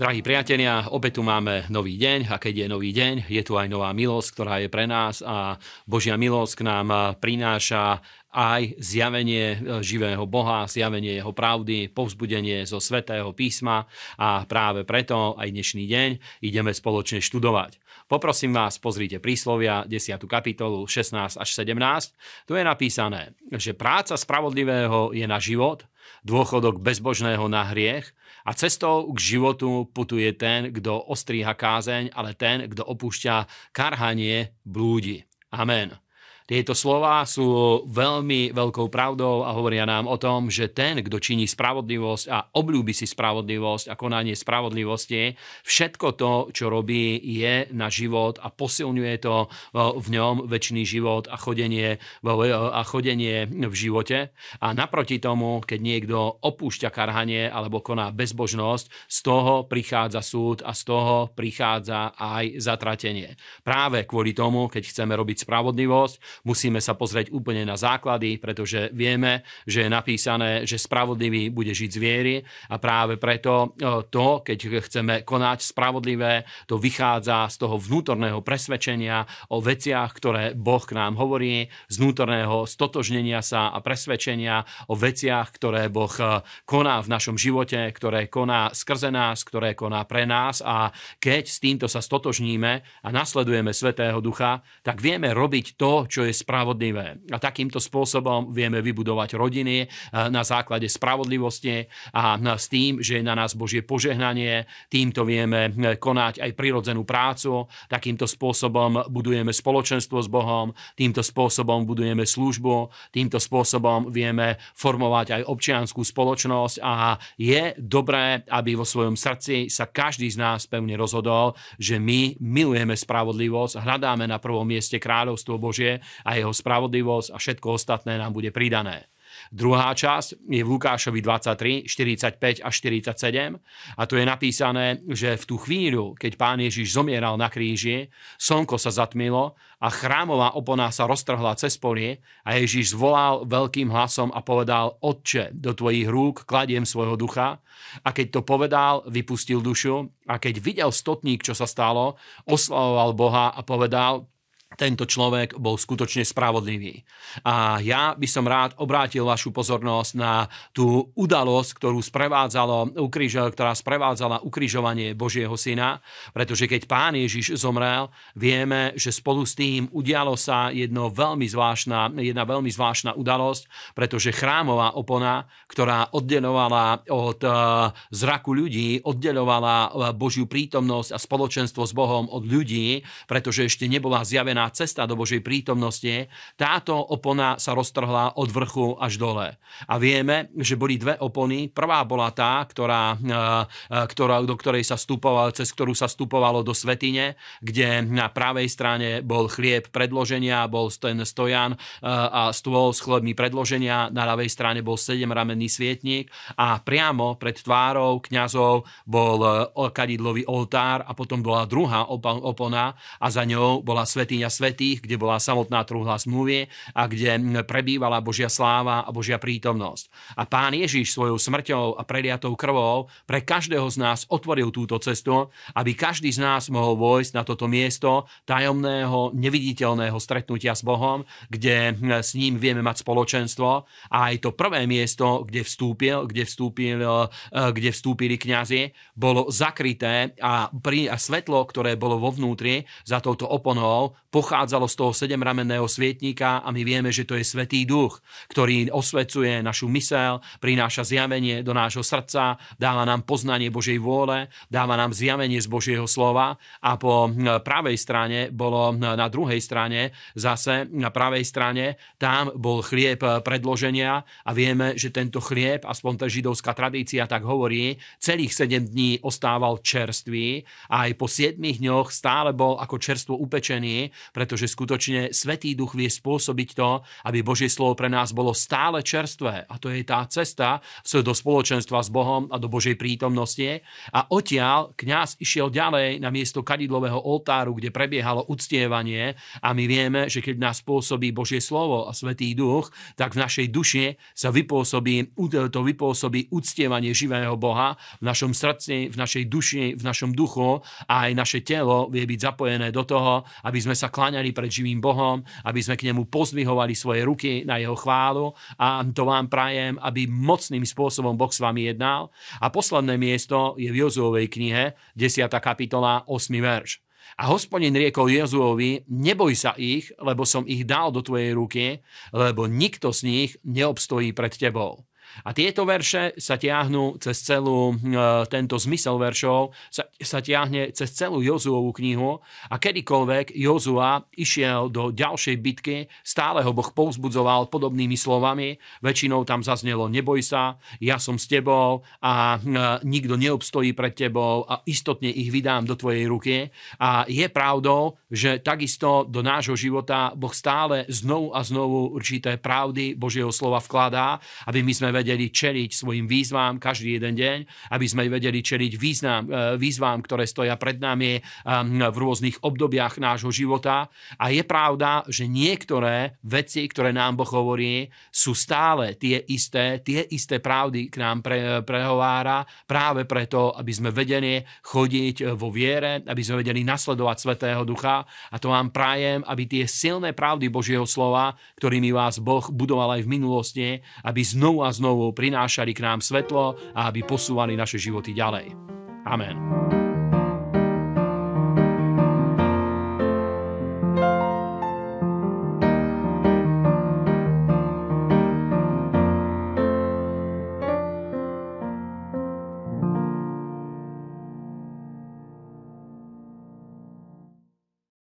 Drahí priatelia, opäť tu máme nový deň a keď je nový deň, je tu aj nová milosť, ktorá je pre nás a Božia milosť k nám prináša aj zjavenie živého Boha, zjavenie jeho pravdy, povzbudenie zo svätého písma a práve preto aj dnešný deň ideme spoločne študovať. Poprosím vás, pozrite príslovia 10. kapitolu 16 až 17. Tu je napísané, že práca spravodlivého je na život, dôchodok bezbožného na hriech a cestou k životu putuje ten, kto ostríha kázeň, ale ten, kto opúšťa karhanie, blúdi. Amen. Tieto slova sú veľmi veľkou pravdou a hovoria nám o tom, že ten, kto činí spravodlivosť a obľúbi si spravodlivosť a konanie spravodlivosti, všetko to, čo robí, je na život a posilňuje to v ňom väčší život a chodenie, a chodenie v živote. A naproti tomu, keď niekto opúšťa karhanie alebo koná bezbožnosť, z toho prichádza súd a z toho prichádza aj zatratenie. Práve kvôli tomu, keď chceme robiť spravodlivosť, musíme sa pozrieť úplne na základy, pretože vieme, že je napísané, že spravodlivý bude žiť z viery a práve preto e, to, keď chceme konať spravodlivé, to vychádza z toho vnútorného presvedčenia o veciach, ktoré Boh k nám hovorí, z vnútorného stotožnenia sa a presvedčenia o veciach, ktoré Boh e, koná v našom živote, ktoré koná skrze nás, ktoré koná pre nás. A keď s týmto sa stotožníme a nasledujeme Svetého Ducha, tak vieme robiť to, čo je je spravodlivé. A takýmto spôsobom vieme vybudovať rodiny eh, na základe spravodlivosti a s tým, že je na nás Božie požehnanie, týmto vieme eh, konať aj prirodzenú prácu, takýmto spôsobom budujeme spoločenstvo s Bohom, týmto spôsobom budujeme službu, týmto spôsobom vieme formovať aj občianskú spoločnosť. A je dobré, aby vo svojom srdci sa každý z nás pevne rozhodol, že my milujeme spravodlivosť, hľadáme na prvom mieste kráľovstvo Božie a jeho spravodlivosť a všetko ostatné nám bude pridané. Druhá časť je v Lukášovi 23, 45 až 47 a tu je napísané, že v tú chvíľu, keď pán Ježiš zomieral na kríži, slnko sa zatmilo a chrámová opona sa roztrhla cez polie a Ježiš zvolal veľkým hlasom a povedal, Otče, do tvojich rúk kladiem svojho ducha. A keď to povedal, vypustil dušu a keď videl stotník, čo sa stalo, oslavoval Boha a povedal, tento človek bol skutočne spravodlivý. A ja by som rád obrátil vašu pozornosť na tú udalosť, ktorú sprevádzalo, ktorá sprevádzala ukrižovanie Božieho syna, pretože keď pán Ježiš zomrel, vieme, že spolu s tým udialo sa jedno veľmi zvláštna, jedna veľmi zvláštna udalosť, pretože chrámová opona, ktorá oddelovala od eh, zraku ľudí, oddelovala eh, Božiu prítomnosť a spoločenstvo s Bohom od ľudí, pretože ešte nebola zjavená jediná cesta do Božej prítomnosti, táto opona sa roztrhla od vrchu až dole. A vieme, že boli dve opony. Prvá bola tá, ktorá, e, e, ktorá, do ktorej sa stupovalo, cez ktorú sa stupovalo do svetine, kde na pravej strane bol chlieb predloženia, bol ten stojan e, a stôl s chlebmi predloženia, na ľavej strane bol sedemramenný svietnik a priamo pred tvárou kňazov bol kadidlový oltár a potom bola druhá opona a za ňou bola svetiňa svetých, kde bola samotná truhla zmluvy a kde prebývala Božia sláva a Božia prítomnosť. A pán Ježiš svojou smrťou a preliatou krvou pre každého z nás otvoril túto cestu, aby každý z nás mohol vojsť na toto miesto tajomného, neviditeľného stretnutia s Bohom, kde s ním vieme mať spoločenstvo a aj to prvé miesto, kde vstúpil, kde, vstúpil, eh, kde vstúpili kňazi, bolo zakryté a, pri, a svetlo, ktoré bolo vo vnútri za touto oponou, pochádzalo z toho sedemramenného svietníka a my vieme, že to je Svetý Duch, ktorý osvecuje našu mysel, prináša zjavenie do nášho srdca, dáva nám poznanie Božej vôle, dáva nám zjavenie z Božieho slova a po pravej strane bolo na druhej strane zase na pravej strane tam bol chlieb predloženia a vieme, že tento chlieb, aspoň tá židovská tradícia tak hovorí, celých 7 dní ostával čerstvý a aj po 7 dňoch stále bol ako čerstvo upečený, pretože skutočne Svetý Duch vie spôsobiť to, aby Božie slovo pre nás bolo stále čerstvé. A to je tá cesta do spoločenstva s Bohom a do Božej prítomnosti. A odtiaľ kňaz išiel ďalej na miesto kadidlového oltáru, kde prebiehalo uctievanie a my vieme, že keď nás pôsobí Božie slovo a Svetý Duch, tak v našej duši sa vypôsobí, to vypôsobí uctievanie živého Boha v našom srdci, v našej duši, v našom duchu a aj naše telo vie byť zapojené do toho, aby sme sa kláňali pred živým Bohom, aby sme k nemu pozdvihovali svoje ruky na jeho chválu a to vám prajem, aby mocným spôsobom Boh s vami jednal. A posledné miesto je v Jozuovej knihe, 10. kapitola, 8. verš. A hospodin riekol Jozuovi, neboj sa ich, lebo som ich dal do tvojej ruky, lebo nikto z nich neobstojí pred tebou. A tieto verše sa tiahnu cez celú, e, tento zmysel veršov sa, sa tiahne cez celú Jozuovú knihu a kedykoľvek Jozua išiel do ďalšej bitky, stále ho Boh povzbudzoval podobnými slovami. Väčšinou tam zaznelo neboj sa, ja som s tebou a e, nikto neobstojí pred tebou a istotne ich vydám do tvojej ruky. A je pravdou, že takisto do nášho života Boh stále znovu a znovu určité pravdy Božieho slova vkladá, aby my sme vedeli čeliť svojim výzvám každý jeden deň, aby sme vedeli čeliť význam, e, výzvám, ktoré stoja pred nami e, v rôznych obdobiach nášho života. A je pravda, že niektoré veci, ktoré nám Boh hovorí, sú stále tie isté, tie isté pravdy k nám pre, prehovára práve preto, aby sme vedeli chodiť vo viere, aby sme vedeli nasledovať Svetého Ducha. A to vám prajem, aby tie silné pravdy Božieho slova, ktorými vás Boh budoval aj v minulosti, aby znovu a znovu prinášali k nám svetlo a aby posúvali naše životy ďalej. Amen.